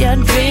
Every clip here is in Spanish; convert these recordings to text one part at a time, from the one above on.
your dreams.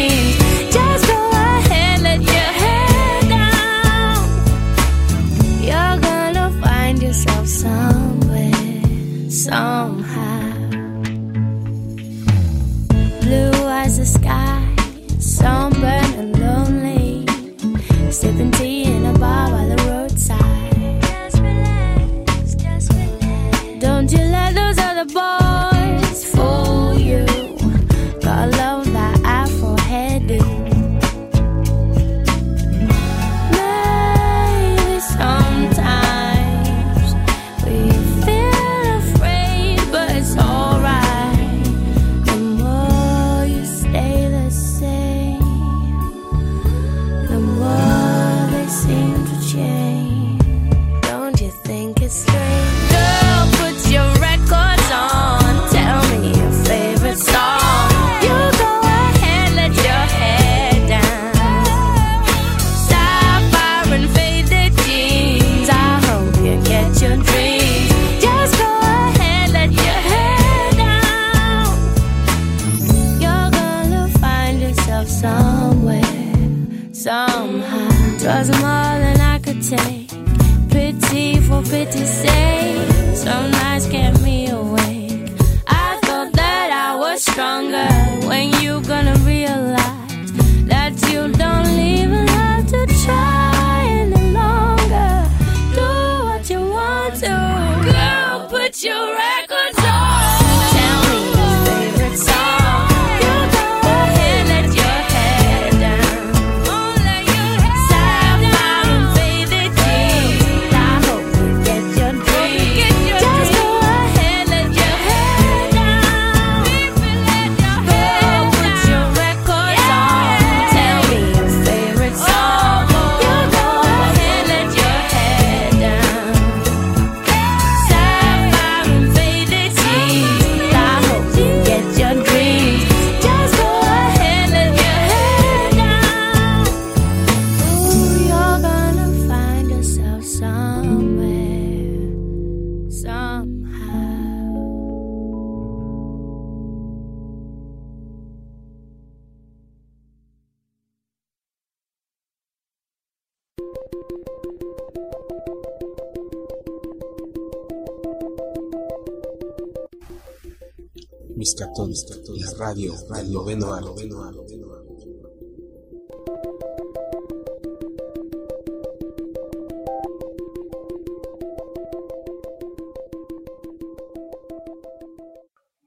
Radio, al noveno aro.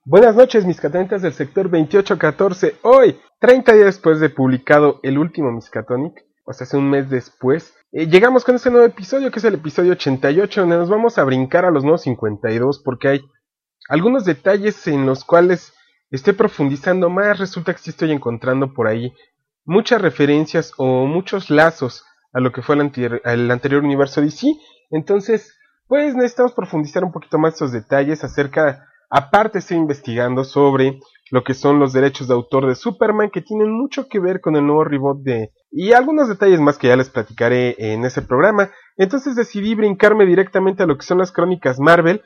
Buenas noches, mis catónicas del sector 2814. Hoy, 30 días después de publicado el último Miscatonic, o sea, hace un mes después, eh, llegamos con este nuevo episodio, que es el episodio 88, donde nos vamos a brincar a los nuevos 52, porque hay algunos detalles en los cuales estoy profundizando más. Resulta que sí estoy encontrando por ahí muchas referencias o muchos lazos a lo que fue el, anterior, el anterior universo DC. Entonces, pues necesitamos profundizar un poquito más estos detalles acerca Aparte estoy investigando sobre lo que son los derechos de autor de Superman que tienen mucho que ver con el nuevo reboot de... y algunos detalles más que ya les platicaré en ese programa. Entonces decidí brincarme directamente a lo que son las crónicas Marvel,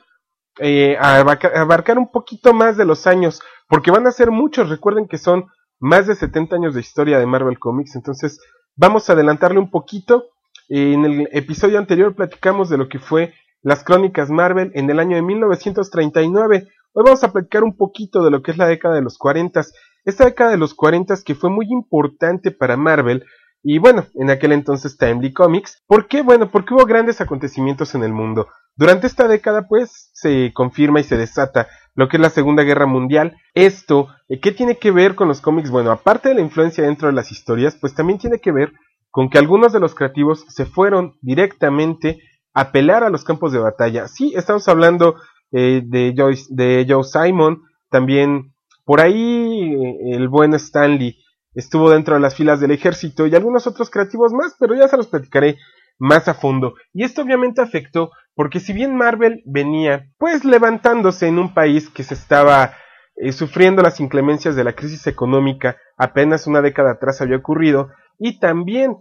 eh, abarcar, un poquito más de los años, porque van a ser muchos, recuerden que son más de 70 años de historia de Marvel Comics, entonces vamos a adelantarle un poquito. En el episodio anterior platicamos de lo que fue las crónicas Marvel en el año de 1939. Hoy vamos a platicar un poquito de lo que es la década de los 40. Esta década de los 40 que fue muy importante para Marvel y bueno, en aquel entonces Timely Comics. ¿Por qué? Bueno, porque hubo grandes acontecimientos en el mundo. Durante esta década pues se confirma y se desata lo que es la Segunda Guerra Mundial. Esto, ¿qué tiene que ver con los cómics? Bueno, aparte de la influencia dentro de las historias, pues también tiene que ver con que algunos de los creativos se fueron directamente a pelear a los campos de batalla. Sí, estamos hablando eh, de, Joyce, de Joe Simon, también por ahí eh, el buen Stanley estuvo dentro de las filas del ejército y algunos otros creativos más, pero ya se los platicaré más a fondo. Y esto obviamente afectó porque si bien Marvel venía pues levantándose en un país que se estaba eh, sufriendo las inclemencias de la crisis económica apenas una década atrás había ocurrido y también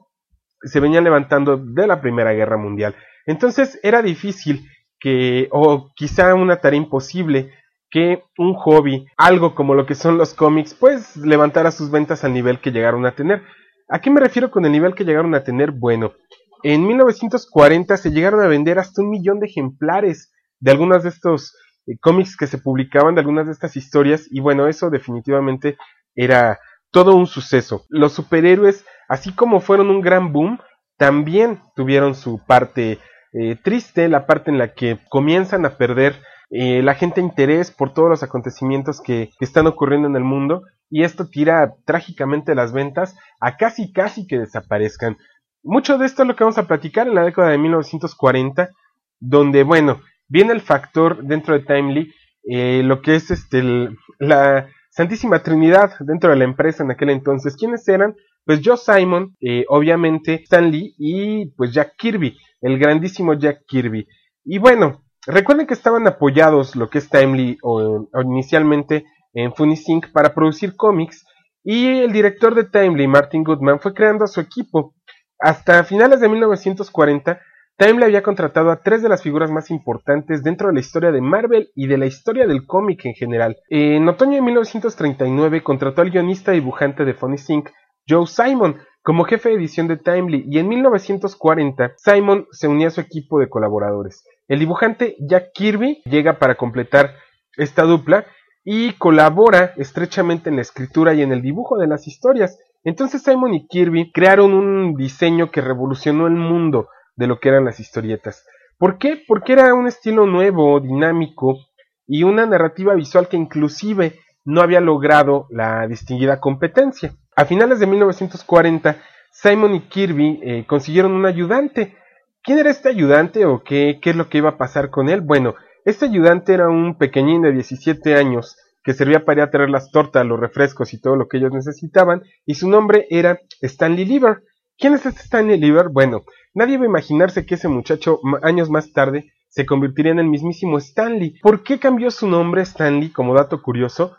se venían levantando de la Primera Guerra Mundial. Entonces era difícil que, o quizá una tarea imposible, que un hobby, algo como lo que son los cómics, pues levantara sus ventas al nivel que llegaron a tener. ¿A qué me refiero con el nivel que llegaron a tener? Bueno, en 1940 se llegaron a vender hasta un millón de ejemplares de algunos de estos eh, cómics que se publicaban, de algunas de estas historias, y bueno, eso definitivamente era todo un suceso. Los superhéroes, así como fueron un gran boom, también tuvieron su parte eh, triste, la parte en la que comienzan a perder eh, la gente interés por todos los acontecimientos que, que, están ocurriendo en el mundo y esto tira trágicamente las ventas a casi casi que desaparezcan. Mucho de esto es lo que vamos a platicar en la década de 1940, donde, bueno, viene el factor dentro de Timely, eh, lo que es este, el, la Santísima Trinidad dentro de la empresa en aquel entonces. ¿Quiénes eran? Pues Joe Simon, eh, obviamente Stan Lee y pues Jack Kirby, el grandísimo Jack Kirby. Y bueno, recuerden que estaban apoyados lo que es Timely o, inicialmente en Funisync para producir cómics y el director de Timely, Martin Goodman, fue creando a su equipo. Hasta finales de 1940, Timely había contratado a tres de las figuras más importantes dentro de la historia de Marvel y de la historia del cómic en general. En otoño de 1939 contrató al guionista y dibujante de Funny Sync, Joe Simon, como jefe de edición de Timely y en 1940 Simon se unía a su equipo de colaboradores. El dibujante Jack Kirby llega para completar esta dupla y colabora estrechamente en la escritura y en el dibujo de las historias. Entonces Simon y Kirby crearon un diseño que revolucionó el mundo de lo que eran las historietas. ¿Por qué? Porque era un estilo nuevo, dinámico y una narrativa visual que inclusive no había logrado la distinguida competencia. A finales de 1940, Simon y Kirby eh, consiguieron un ayudante. ¿Quién era este ayudante o qué, qué es lo que iba a pasar con él? Bueno, este ayudante era un pequeñín de 17 años que servía para ir a traer las tortas, los refrescos y todo lo que ellos necesitaban, y su nombre era Stanley Lieber. ¿Quién es este Stanley Lieber? Bueno, nadie iba a imaginarse que ese muchacho años más tarde se convertiría en el mismísimo Stanley. ¿Por qué cambió su nombre Stanley como dato curioso?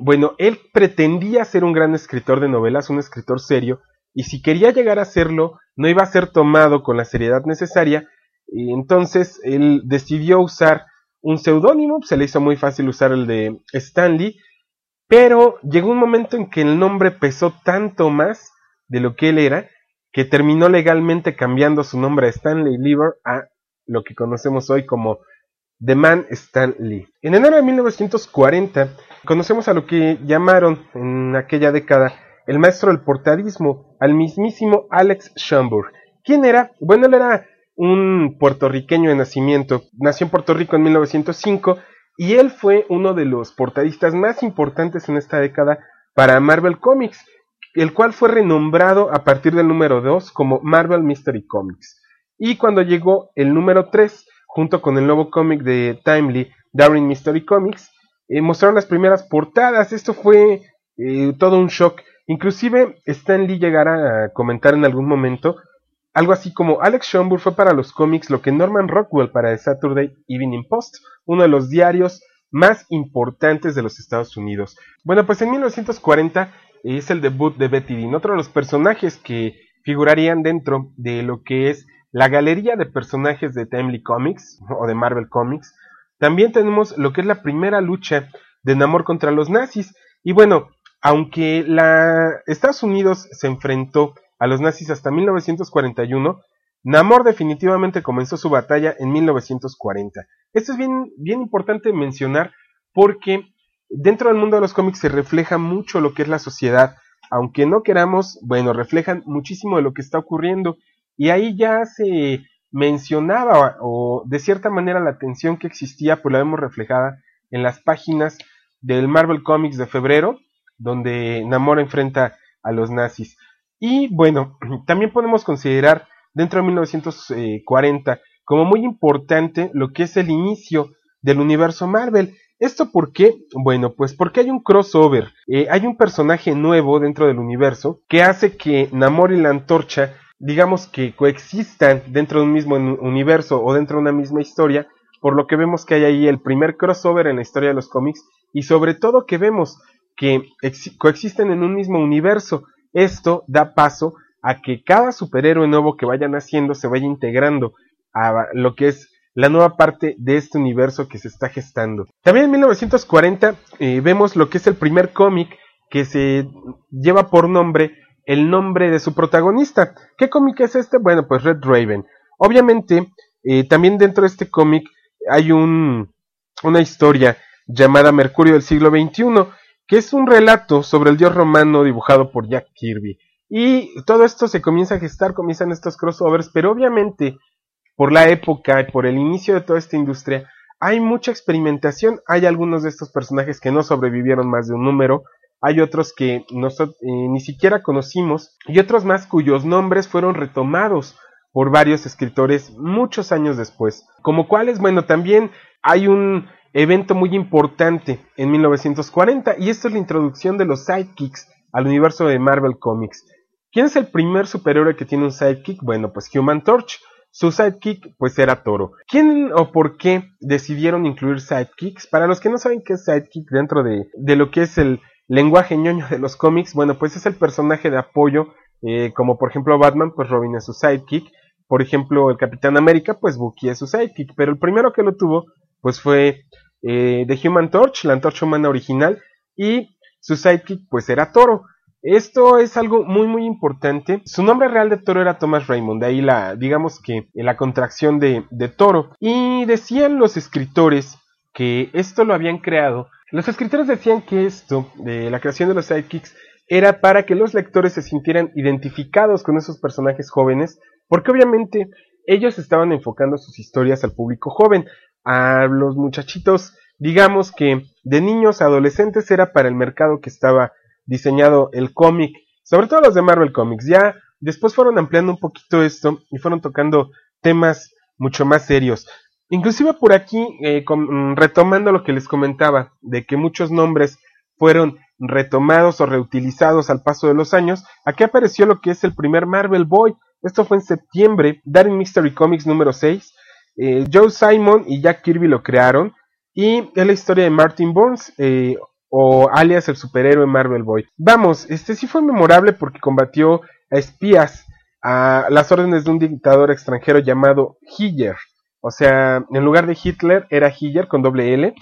Bueno, él pretendía ser un gran escritor de novelas, un escritor serio, y si quería llegar a serlo, no iba a ser tomado con la seriedad necesaria, y entonces él decidió usar un seudónimo, se le hizo muy fácil usar el de Stanley, pero llegó un momento en que el nombre pesó tanto más de lo que él era, que terminó legalmente cambiando su nombre a Stanley Lieber a lo que conocemos hoy como The Man Stan Lee. En enero de 1940 conocemos a lo que llamaron en aquella década el maestro del portadismo, al mismísimo Alex Schomburg. ¿Quién era? Bueno, él era un puertorriqueño de nacimiento. Nació en Puerto Rico en 1905 y él fue uno de los portadistas más importantes en esta década para Marvel Comics, el cual fue renombrado a partir del número 2 como Marvel Mystery Comics. Y cuando llegó el número 3, junto con el nuevo cómic de Timely, Darwin Mystery Comics, eh, mostraron las primeras portadas. Esto fue eh, todo un shock. Inclusive Stan Lee llegará a comentar en algún momento algo así como Alex Schomburg fue para los cómics lo que Norman Rockwell para el Saturday Evening Post, uno de los diarios más importantes de los Estados Unidos. Bueno, pues en 1940 es el debut de Betty Dean, otro de los personajes que figurarían dentro de lo que es la galería de personajes de Timely Comics o de Marvel Comics. También tenemos lo que es la primera lucha de Namor contra los nazis. Y bueno, aunque la Estados Unidos se enfrentó a los nazis hasta 1941, Namor definitivamente comenzó su batalla en 1940. Esto es bien, bien importante mencionar porque dentro del mundo de los cómics se refleja mucho lo que es la sociedad. Aunque no queramos, bueno, reflejan muchísimo de lo que está ocurriendo. Y ahí ya se mencionaba o de cierta manera la tensión que existía, pues la vemos reflejada en las páginas del Marvel Comics de febrero, donde Namor enfrenta a los nazis. Y bueno, también podemos considerar dentro de 1940 como muy importante lo que es el inicio del universo Marvel. ¿Esto por qué? Bueno, pues porque hay un crossover, eh, hay un personaje nuevo dentro del universo que hace que Namor y la antorcha, digamos que coexistan dentro de un mismo universo o dentro de una misma historia, por lo que vemos que hay ahí el primer crossover en la historia de los cómics y sobre todo que vemos que coexisten en un mismo universo. Esto da paso a que cada superhéroe nuevo que vayan haciendo se vaya integrando a lo que es la nueva parte de este universo que se está gestando. También en 1940 eh, vemos lo que es el primer cómic que se lleva por nombre el nombre de su protagonista. ¿Qué cómic es este? Bueno, pues Red Raven. Obviamente, eh, también dentro de este cómic hay un, una historia llamada Mercurio del siglo XXI, que es un relato sobre el dios romano dibujado por Jack Kirby. Y todo esto se comienza a gestar, comienzan estos crossovers, pero obviamente por la época y por el inicio de toda esta industria hay mucha experimentación, hay algunos de estos personajes que no sobrevivieron más de un número, hay otros que eh, ni siquiera conocimos y otros más cuyos nombres fueron retomados por varios escritores muchos años después. Como cuáles, bueno, también hay un evento muy importante en 1940 y esto es la introducción de los sidekicks al universo de Marvel Comics. ¿Quién es el primer superhéroe que tiene un sidekick? Bueno, pues Human Torch. Su sidekick pues era Toro. ¿Quién o por qué decidieron incluir sidekicks? Para los que no saben qué es sidekick dentro de, de lo que es el lenguaje ñoño de los cómics, bueno, pues es el personaje de apoyo, eh, como por ejemplo Batman, pues Robin es su sidekick, por ejemplo el Capitán América, pues Bucky es su sidekick, pero el primero que lo tuvo, pues fue eh, The Human Torch, la antorcha humana original, y su sidekick, pues era Toro. Esto es algo muy muy importante. Su nombre real de Toro era Thomas Raymond, de ahí la, digamos que la contracción de, de Toro. Y decían los escritores que esto lo habían creado los escritores decían que esto, de la creación de los sidekicks, era para que los lectores se sintieran identificados con esos personajes jóvenes, porque obviamente ellos estaban enfocando sus historias al público joven, a los muchachitos, digamos que de niños a adolescentes era para el mercado que estaba diseñado el cómic, sobre todo los de Marvel Comics. Ya después fueron ampliando un poquito esto y fueron tocando temas mucho más serios. Inclusive por aquí, eh, mm, retomando lo que les comentaba, de que muchos nombres fueron retomados o reutilizados al paso de los años, aquí apareció lo que es el primer Marvel Boy. Esto fue en septiembre, Dark Mystery Comics número 6. Eh, Joe Simon y Jack Kirby lo crearon. Y es la historia de Martin Burns, eh, o alias el superhéroe Marvel Boy. Vamos, este sí fue memorable porque combatió a espías a las órdenes de un dictador extranjero llamado Hiller. O sea, en lugar de Hitler era Hitler con doble L.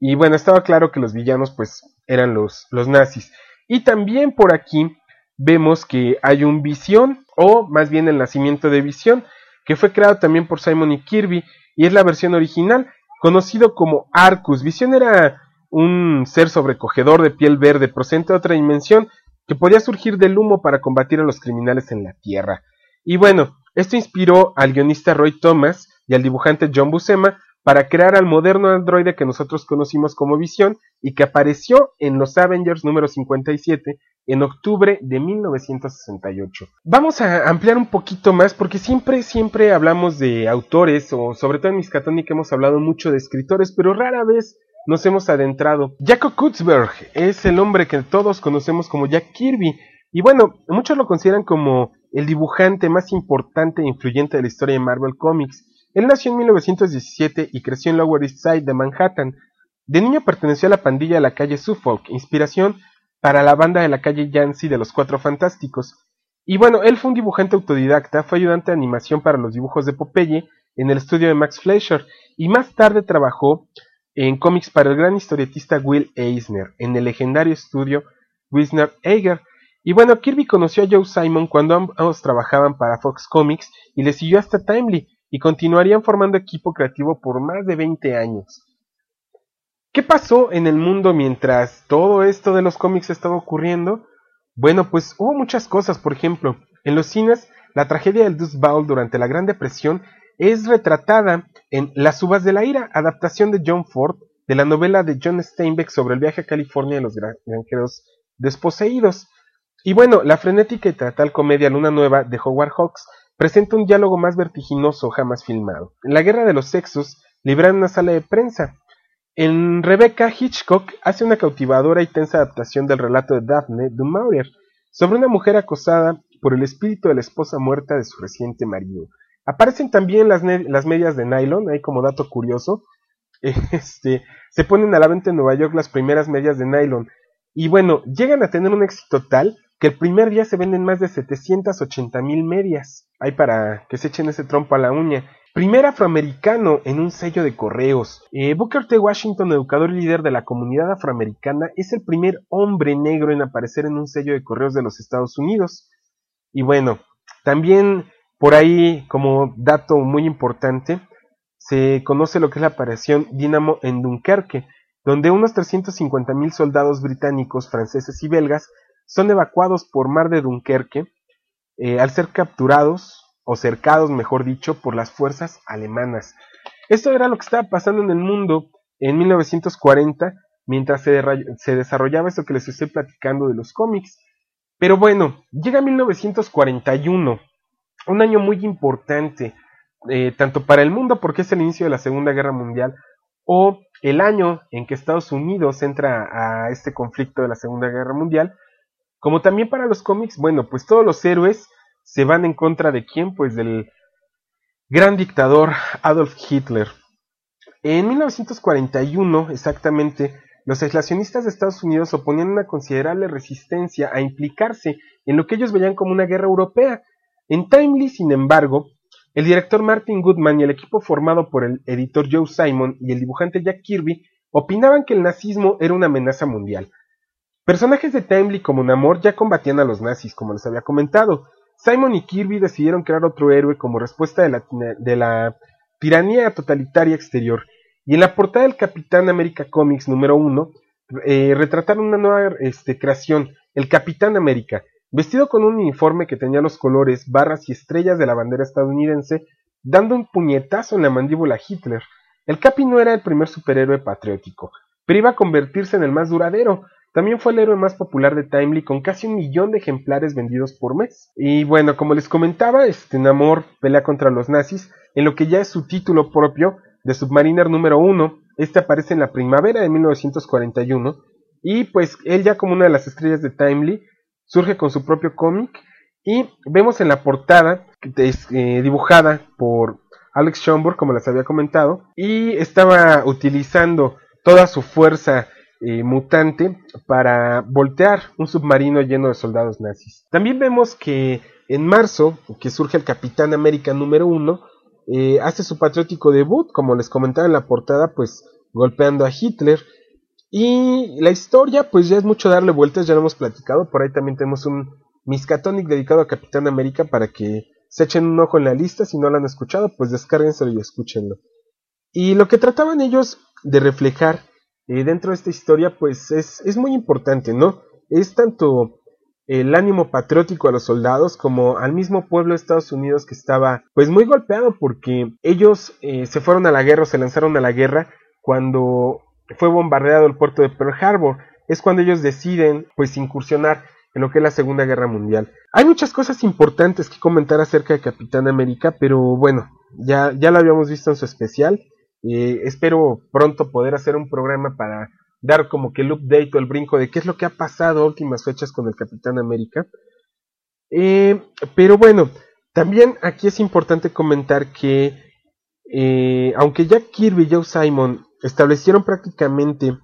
Y bueno, estaba claro que los villanos pues eran los, los nazis. Y también por aquí vemos que hay un Visión, o más bien el nacimiento de Visión, que fue creado también por Simon y Kirby, y es la versión original, conocido como Arcus. Visión era un ser sobrecogedor de piel verde procedente de otra dimensión que podía surgir del humo para combatir a los criminales en la Tierra. Y bueno, esto inspiró al guionista Roy Thomas, y al dibujante John Buscema para crear al moderno androide que nosotros conocimos como Visión y que apareció en los Avengers número 57 en octubre de 1968. Vamos a ampliar un poquito más porque siempre, siempre hablamos de autores o sobre todo en Miskatonic hemos hablado mucho de escritores, pero rara vez nos hemos adentrado. Jacob Kutzberg es el hombre que todos conocemos como Jack Kirby y bueno, muchos lo consideran como el dibujante más importante e influyente de la historia de Marvel Comics. Él nació en 1917 y creció en Lower East Side de Manhattan. De niño perteneció a la pandilla de la calle Suffolk, inspiración para la banda de la calle Yancy de los Cuatro Fantásticos. Y bueno, él fue un dibujante autodidacta, fue ayudante de animación para los dibujos de Popeye en el estudio de Max Fleischer y más tarde trabajó en cómics para el gran historietista Will Eisner en el legendario estudio Wisner Eiger. Y bueno, Kirby conoció a Joe Simon cuando ambos trabajaban para Fox Comics y le siguió hasta Timely, y continuarían formando equipo creativo por más de 20 años. ¿Qué pasó en el mundo mientras todo esto de los cómics estaba ocurriendo? Bueno, pues hubo muchas cosas, por ejemplo, en los cines la tragedia del Dust Bowl durante la Gran Depresión es retratada en Las uvas de la ira, adaptación de John Ford de la novela de John Steinbeck sobre el viaje a California de los granjeros desposeídos. Y bueno, la frenética y teatral comedia Luna Nueva de Howard Hawks presenta un diálogo más vertiginoso jamás filmado. En la Guerra de los Sexos, librada en una sala de prensa. En Rebecca, Hitchcock hace una cautivadora y tensa adaptación del relato de Daphne du Maurier sobre una mujer acosada por el espíritu de la esposa muerta de su reciente marido. Aparecen también las, las medias de nylon, ahí como dato curioso, este, se ponen a la venta en Nueva York las primeras medias de nylon. Y bueno, llegan a tener un éxito tal que el primer día se venden más de 780 mil medias. Hay para que se echen ese trompo a la uña. Primer afroamericano en un sello de correos. Eh, Booker T. Washington, educador y líder de la comunidad afroamericana, es el primer hombre negro en aparecer en un sello de correos de los Estados Unidos. Y bueno, también por ahí, como dato muy importante, se conoce lo que es la operación Dínamo en Dunkerque, donde unos 350 mil soldados británicos, franceses y belgas son evacuados por mar de Dunkerque eh, al ser capturados o cercados, mejor dicho, por las fuerzas alemanas. Esto era lo que estaba pasando en el mundo en 1940, mientras se, desarrollaba esto que les estoy platicando de los cómics. Pero bueno, llega 1941, un año muy importante, eh, tanto para el mundo porque es el inicio de la Segunda Guerra Mundial, o el año en que Estados Unidos entra a este conflicto de la Segunda Guerra Mundial, como también para los cómics, bueno, pues todos los héroes se van en contra de quién, pues del gran dictador Adolf Hitler. En 1941, exactamente, los aislacionistas de Estados Unidos oponían una considerable resistencia a implicarse en lo que ellos veían como una guerra europea. En Timely, sin embargo, el director Martin Goodman y el equipo formado por el editor Joe Simon y el dibujante Jack Kirby opinaban que el nazismo era una amenaza mundial. Personajes de Timely como Namor ya combatían a los nazis, como les había comentado. Simon y Kirby decidieron crear otro héroe como respuesta de la, tiranía totalitaria exterior, y en la portada del Capitán América Comics número 1 eh, retrataron una nueva este, creación, el Capitán América, vestido con un uniforme que tenía los colores, barras y estrellas de la bandera estadounidense, dando un puñetazo en la mandíbula a Hitler. El Capi no era el primer superhéroe patriótico, pero iba a convertirse en el más duradero. También fue el héroe más popular de Timely con casi un millón de ejemplares vendidos por mes. Y bueno, como les comentaba, este Namor pelea contra los nazis en lo que ya es su título propio de Submariner número 1. Este aparece en la primavera de 1941 y pues él ya como una de las estrellas de Timely surge con su propio cómic y vemos en la portada eh, dibujada por Alex Schomburg como les había comentado y estaba utilizando toda su fuerza mutante para voltear un submarino lleno de soldados nazis. También vemos que en marzo, que surge el Capitán América número 1, eh, hace su patriótico debut, como les comentaba en la portada, pues golpeando a Hitler y la historia, pues ya es mucho darle vueltas, ya lo hemos platicado. Por ahí también tenemos un Miskatonic dedicado a Capitán América para que se echen un ojo en la lista. Si no lo han escuchado, pues descárguenselo y escúchenlo. Y lo que trataban ellos de reflejar eh, dentro de esta historia, pues es, es muy importante, ¿no? Es tanto el ánimo patriótico a los soldados como al mismo pueblo de Estados Unidos que estaba pues muy golpeado porque ellos eh, se fueron a la guerra o se lanzaron a la guerra cuando fue bombardeado el puerto de Pearl Harbor. Es cuando ellos deciden pues incursionar en lo que es la Segunda Guerra Mundial. Hay muchas cosas importantes que comentar acerca de Capitán América, pero bueno, ya, ya lo habíamos visto en su especial. Eh, espero pronto poder hacer un programa para dar como que el update o el brinco de qué es lo que ha pasado últimas fechas con el Capitán América. Eh, pero bueno, también aquí es importante comentar que eh, aunque Jack Kirby y Joe Simon establecieron prácticamente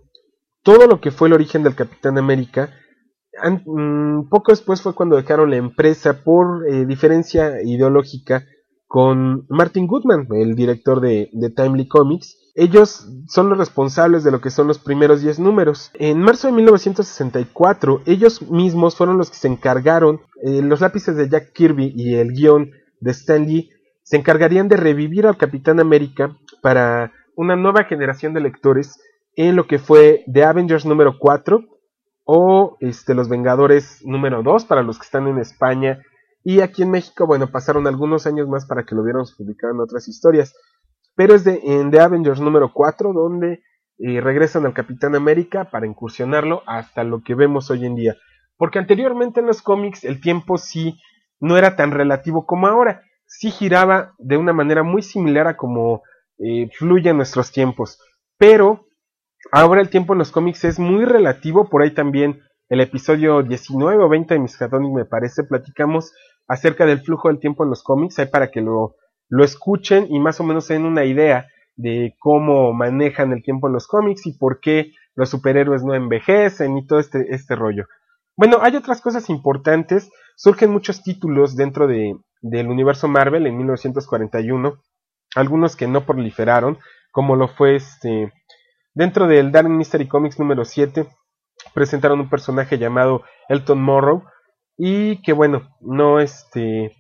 todo lo que fue el origen del Capitán América. Mm, poco después fue cuando dejaron la empresa por diferencia ideológica con Martin Goodman, el director de, Timely Comics. Ellos son los responsables de lo que son los primeros 10 números. En marzo de 1964, ellos mismos fueron los que se encargaron, eh, los lápices de Jack Kirby y el guion de Stan Lee, se encargarían de revivir al Capitán América para una nueva generación de lectores en lo que fue The Avengers número 4 o este, Los Vengadores número 2 para los que están en España y aquí en México, bueno, pasaron algunos años más para que lo hubiéramos publicado en otras historias, pero es de, en The Avengers número 4 donde eh, regresan al Capitán América para incursionarlo hasta lo que vemos hoy en día, porque anteriormente en los cómics el tiempo sí no era tan relativo como ahora, sí giraba de una manera muy similar a como eh, fluye en nuestros tiempos. Pero ahora el tiempo en los cómics es muy relativo, por ahí también el episodio 19 o 20 de Miskatonic me parece, platicamos acerca del flujo del tiempo en los cómics, hay para que lo, lo escuchen y más o menos den una idea de cómo manejan el tiempo en los cómics y por qué los superhéroes no envejecen y todo este, este rollo. Bueno, hay otras cosas importantes. Surgen muchos títulos dentro de, del universo Marvel en 1941. Algunos que no proliferaron, como lo fue este. Dentro del Dark Mystery Comics número 7, presentaron un personaje llamado Elton Morrow. Y que bueno, no este.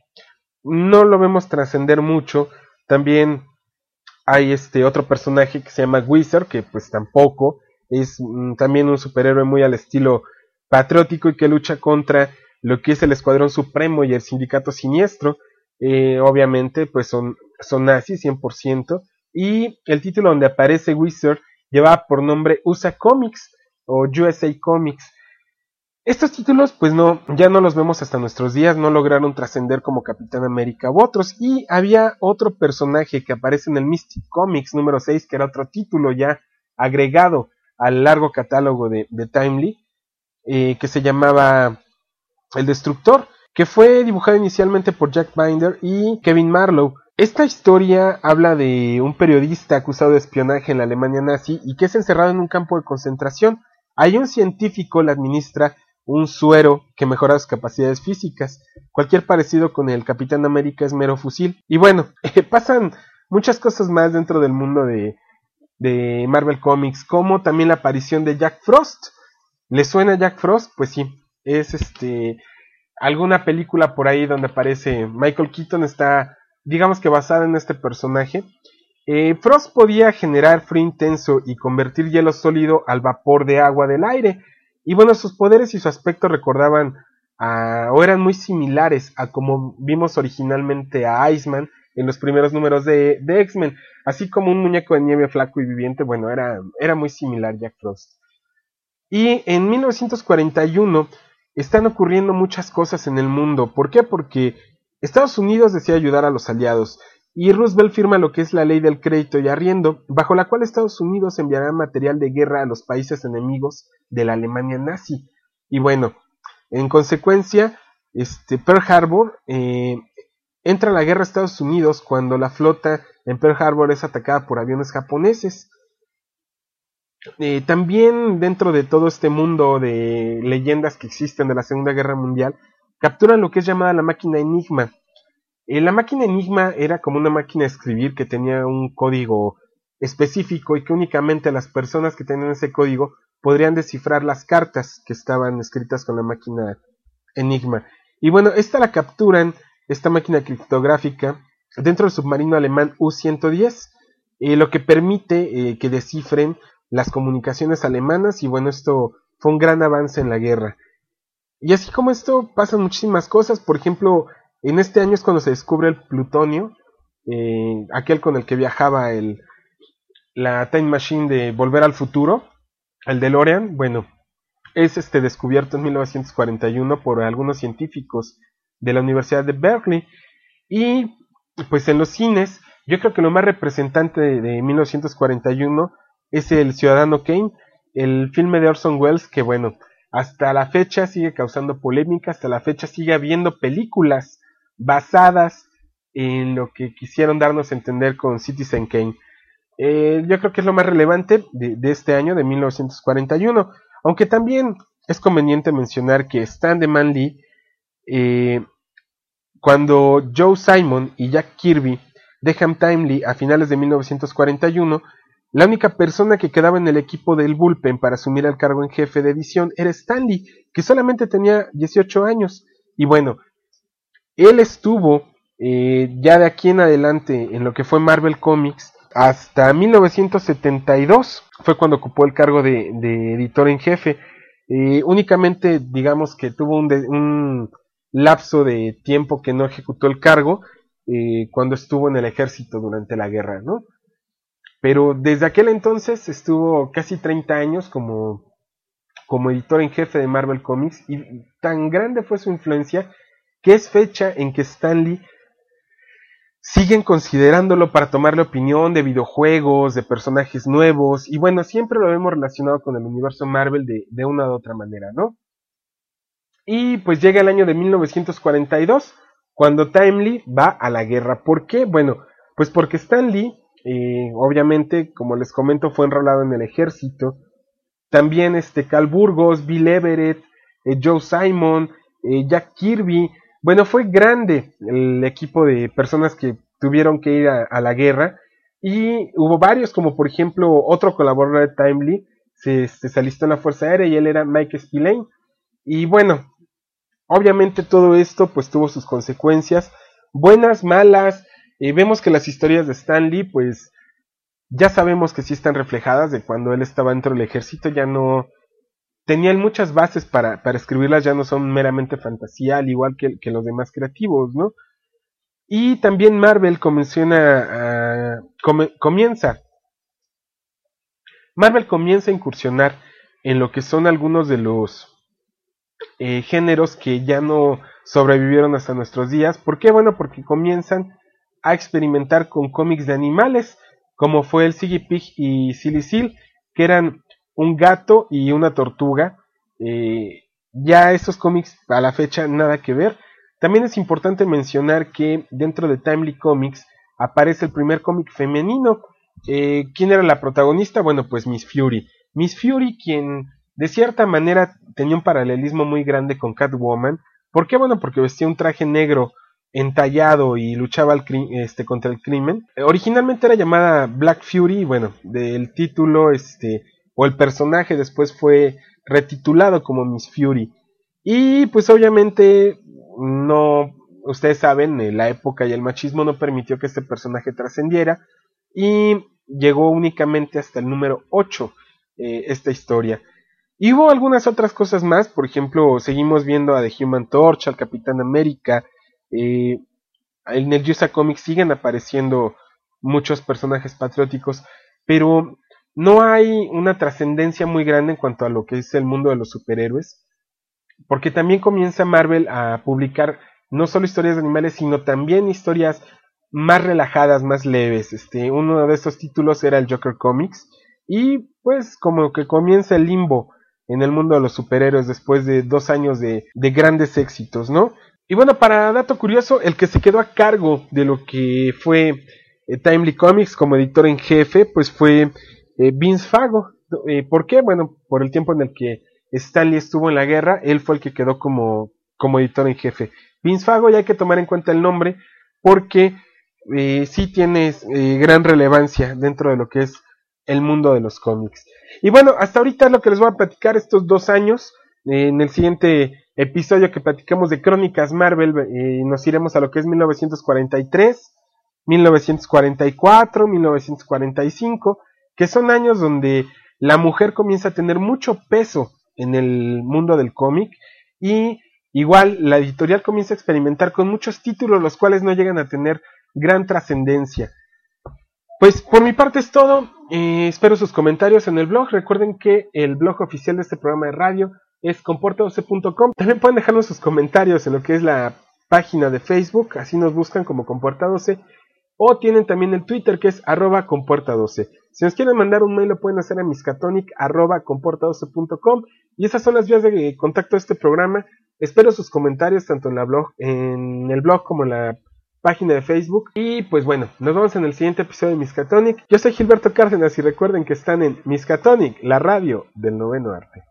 No lo vemos trascender mucho. También hay este otro personaje que se llama Wizard, que pues tampoco es mm, también un superhéroe muy al estilo patriótico y que lucha contra lo que es el Escuadrón Supremo y el Sindicato Siniestro. Eh, obviamente, pues son, son nazis 100%. Y el título donde aparece Wizard lleva por nombre USA Comics o USA Comics. Estos títulos, pues no, ya no los vemos hasta nuestros días, no lograron trascender como Capitán América u otros. Y había otro personaje que aparece en el Mystic Comics número 6, que era otro título ya agregado al largo catálogo de, Timely, eh, que se llamaba El Destructor, que fue dibujado inicialmente por Jack Binder y Kevin Marlowe. Esta historia habla de un periodista acusado de espionaje en la Alemania nazi y que es encerrado en un campo de concentración. Hay un científico le administra un suero que mejora sus capacidades físicas. Cualquier parecido con el Capitán América es mero fusil. Y bueno, pasan muchas cosas más dentro del mundo de, de Marvel Comics, como también la aparición de Jack Frost, ¿Le suena Jack Frost? Pues sí, es este alguna película por ahí donde aparece Michael Keaton está digamos que basada en este personaje. Eh, Frost podía generar frío intenso y convertir hielo sólido al vapor de agua del aire. Y bueno, sus poderes y su aspecto recordaban a, o eran muy similares a como vimos originalmente a Iceman en los primeros números de, de X-Men. Así como un muñeco de nieve flaco y viviente, bueno, era, era muy similar Jack Frost. Y en 1941 están ocurriendo muchas cosas en el mundo. ¿Por qué? Porque Estados Unidos desea ayudar a los aliados y Roosevelt firma lo que es la ley del crédito y arriendo, bajo la cual Estados Unidos enviará material de guerra a los países enemigos de la Alemania nazi. Y bueno, en consecuencia, este Pearl Harbor eh, entra a la guerra a Estados Unidos cuando la flota en Pearl Harbor es atacada por aviones japoneses. Eh, también dentro de todo este mundo de leyendas que existen de la Segunda Guerra Mundial, capturan lo que es llamada la máquina Enigma. Eh, la máquina Enigma era como una máquina de escribir que tenía un código específico y que únicamente las personas que tenían ese código podrían descifrar las cartas que estaban escritas con la máquina Enigma. Y bueno, esta la capturan, esta máquina criptográfica, dentro del submarino alemán U-110, eh, lo que permite que descifren las comunicaciones alemanas y bueno, esto fue un gran avance en la guerra. Y así como esto pasan muchísimas cosas, por ejemplo, en este año es cuando se descubre el plutonio, eh, aquel con el que viajaba el, la Time Machine de Volver al Futuro, el DeLorean, bueno, es este descubierto en 1941 por algunos científicos de la Universidad de Berkeley. Y pues en los cines, yo creo que lo más representante de, de 1941 es El Ciudadano Kane, el filme de Orson Welles que bueno, hasta la fecha sigue causando polémica, hasta la fecha sigue habiendo películas basadas en lo que quisieron darnos a entender con Citizen Kane. Eh, yo creo que es lo más relevante de, este año, de 1941, aunque también es conveniente mencionar que Stan de Manley, eh, cuando Joe Simon y Jack Kirby dejan Timely a finales de 1941, la única persona que quedaba en el equipo del bullpen para asumir el cargo en jefe de edición era Stanley, que solamente tenía 18 años. Y bueno, él estuvo eh, ya de aquí en adelante en lo que fue Marvel Comics hasta 1972 fue cuando ocupó el cargo de, editor en jefe. Eh, únicamente digamos que tuvo un, lapso de tiempo que no ejecutó el cargo eh, cuando estuvo en el ejército durante la guerra, ¿no? Pero desde aquel entonces estuvo casi 30 años como, como editor en jefe de Marvel Comics y tan grande fue su influencia que es fecha en que Stanley siguen considerándolo para tomarle opinión de videojuegos, de personajes nuevos, y bueno, siempre lo hemos relacionado con el universo Marvel de, una u otra manera, ¿no? Y pues llega el año de 1942, cuando Timely va a la guerra. ¿Por qué? Bueno, pues porque Stan Lee eh, obviamente, como les comento, fue enrolado en el ejército. También este Cal Burgos, Bill Everett, eh, Joe Simon, eh, Jack Kirby. Bueno, fue grande el equipo de personas que tuvieron que ir a, la guerra. Y hubo varios, como por ejemplo otro colaborador de Timely, se, se, alistó en la Fuerza Aérea y él era Mike Spillane. Y bueno, obviamente todo esto pues tuvo sus consecuencias, buenas, malas. Eh, vemos que las historias de Stanley pues ya sabemos que sí están reflejadas de cuando él estaba dentro del ejército, ya no tenían muchas bases para, para escribirlas, ya no son meramente fantasía, al igual que, los demás creativos, ¿no? Y también Marvel comienza Marvel comienza a incursionar en lo que son algunos de los eh, géneros que ya no sobrevivieron hasta nuestros días. ¿Por qué? Bueno, porque comienzan a experimentar con cómics de animales, como fue el Siggy Pig y Silly que eran un gato y una tortuga. Eh, ya esos cómics a la fecha nada que ver. También es importante mencionar que dentro de Timely Comics aparece el primer cómic femenino. Eh, ¿Quién era la protagonista? Bueno, pues Miss Fury. Miss Fury, quien de cierta manera tenía un paralelismo muy grande con Catwoman. ¿Por qué? Bueno, porque vestía un traje negro entallado y luchaba este, contra el crimen. Eh, originalmente era llamada Black Fury, bueno, del título, este, o el personaje después fue retitulado como Miss Fury. Y pues obviamente no, ustedes saben, eh, la época y el machismo no permitió que este personaje trascendiera y llegó únicamente hasta el número 8 eh, esta historia. Y hubo algunas otras cosas más, por ejemplo, seguimos viendo a The Human Torch, al Capitán América, eh, en el USA Comics siguen apareciendo muchos personajes patrióticos, pero no hay una trascendencia muy grande en cuanto a lo que es el mundo de los superhéroes porque también comienza Marvel a publicar no solo historias de animales, sino también historias más relajadas, más leves. Este, uno de estos títulos era el Joker Comics y pues como que comienza el limbo en el mundo de los superhéroes después de dos años de, grandes éxitos, ¿no? Y bueno, para dato curioso, el que se quedó a cargo de lo que fue eh, Timely Comics como editor en jefe, pues fue eh, Vince Fago. Eh, ¿Por qué? Bueno, por el tiempo en el que Stanley estuvo en la guerra, él fue el que quedó como, como editor en jefe. Vince Fago ya hay que tomar en cuenta el nombre porque eh, sí tiene eh, gran relevancia dentro de lo que es el mundo de los cómics. Y bueno, hasta ahorita es lo que les voy a platicar estos dos años. Eh, en el siguiente episodio que platicamos de Crónicas Marvel, nos iremos a lo que es 1943, 1944, 1945, que son años donde la mujer comienza a tener mucho peso en el mundo del cómic y igual la editorial comienza a experimentar con muchos títulos los cuales no llegan a tener gran trascendencia. Pues por mi parte es todo, eh, espero sus comentarios en el blog, recuerden que el blog oficial de este programa de radio es comporta12.com, también pueden dejarnos sus comentarios en lo que es la página de Facebook, así nos buscan como Comporta12 o tienen también el Twitter que es arroba comporta12. Si nos quieren mandar un mail lo pueden hacer a miscatonic arroba comporta12.com y esas son las vías de contacto de este programa. Espero sus comentarios tanto en, la blog, en el blog como en la página de Facebook. Y pues bueno, nos vemos en el siguiente episodio de Miscatonic. Yo soy Gilberto Cárdenas y recuerden que están en Miscatonic, la radio del noveno arte.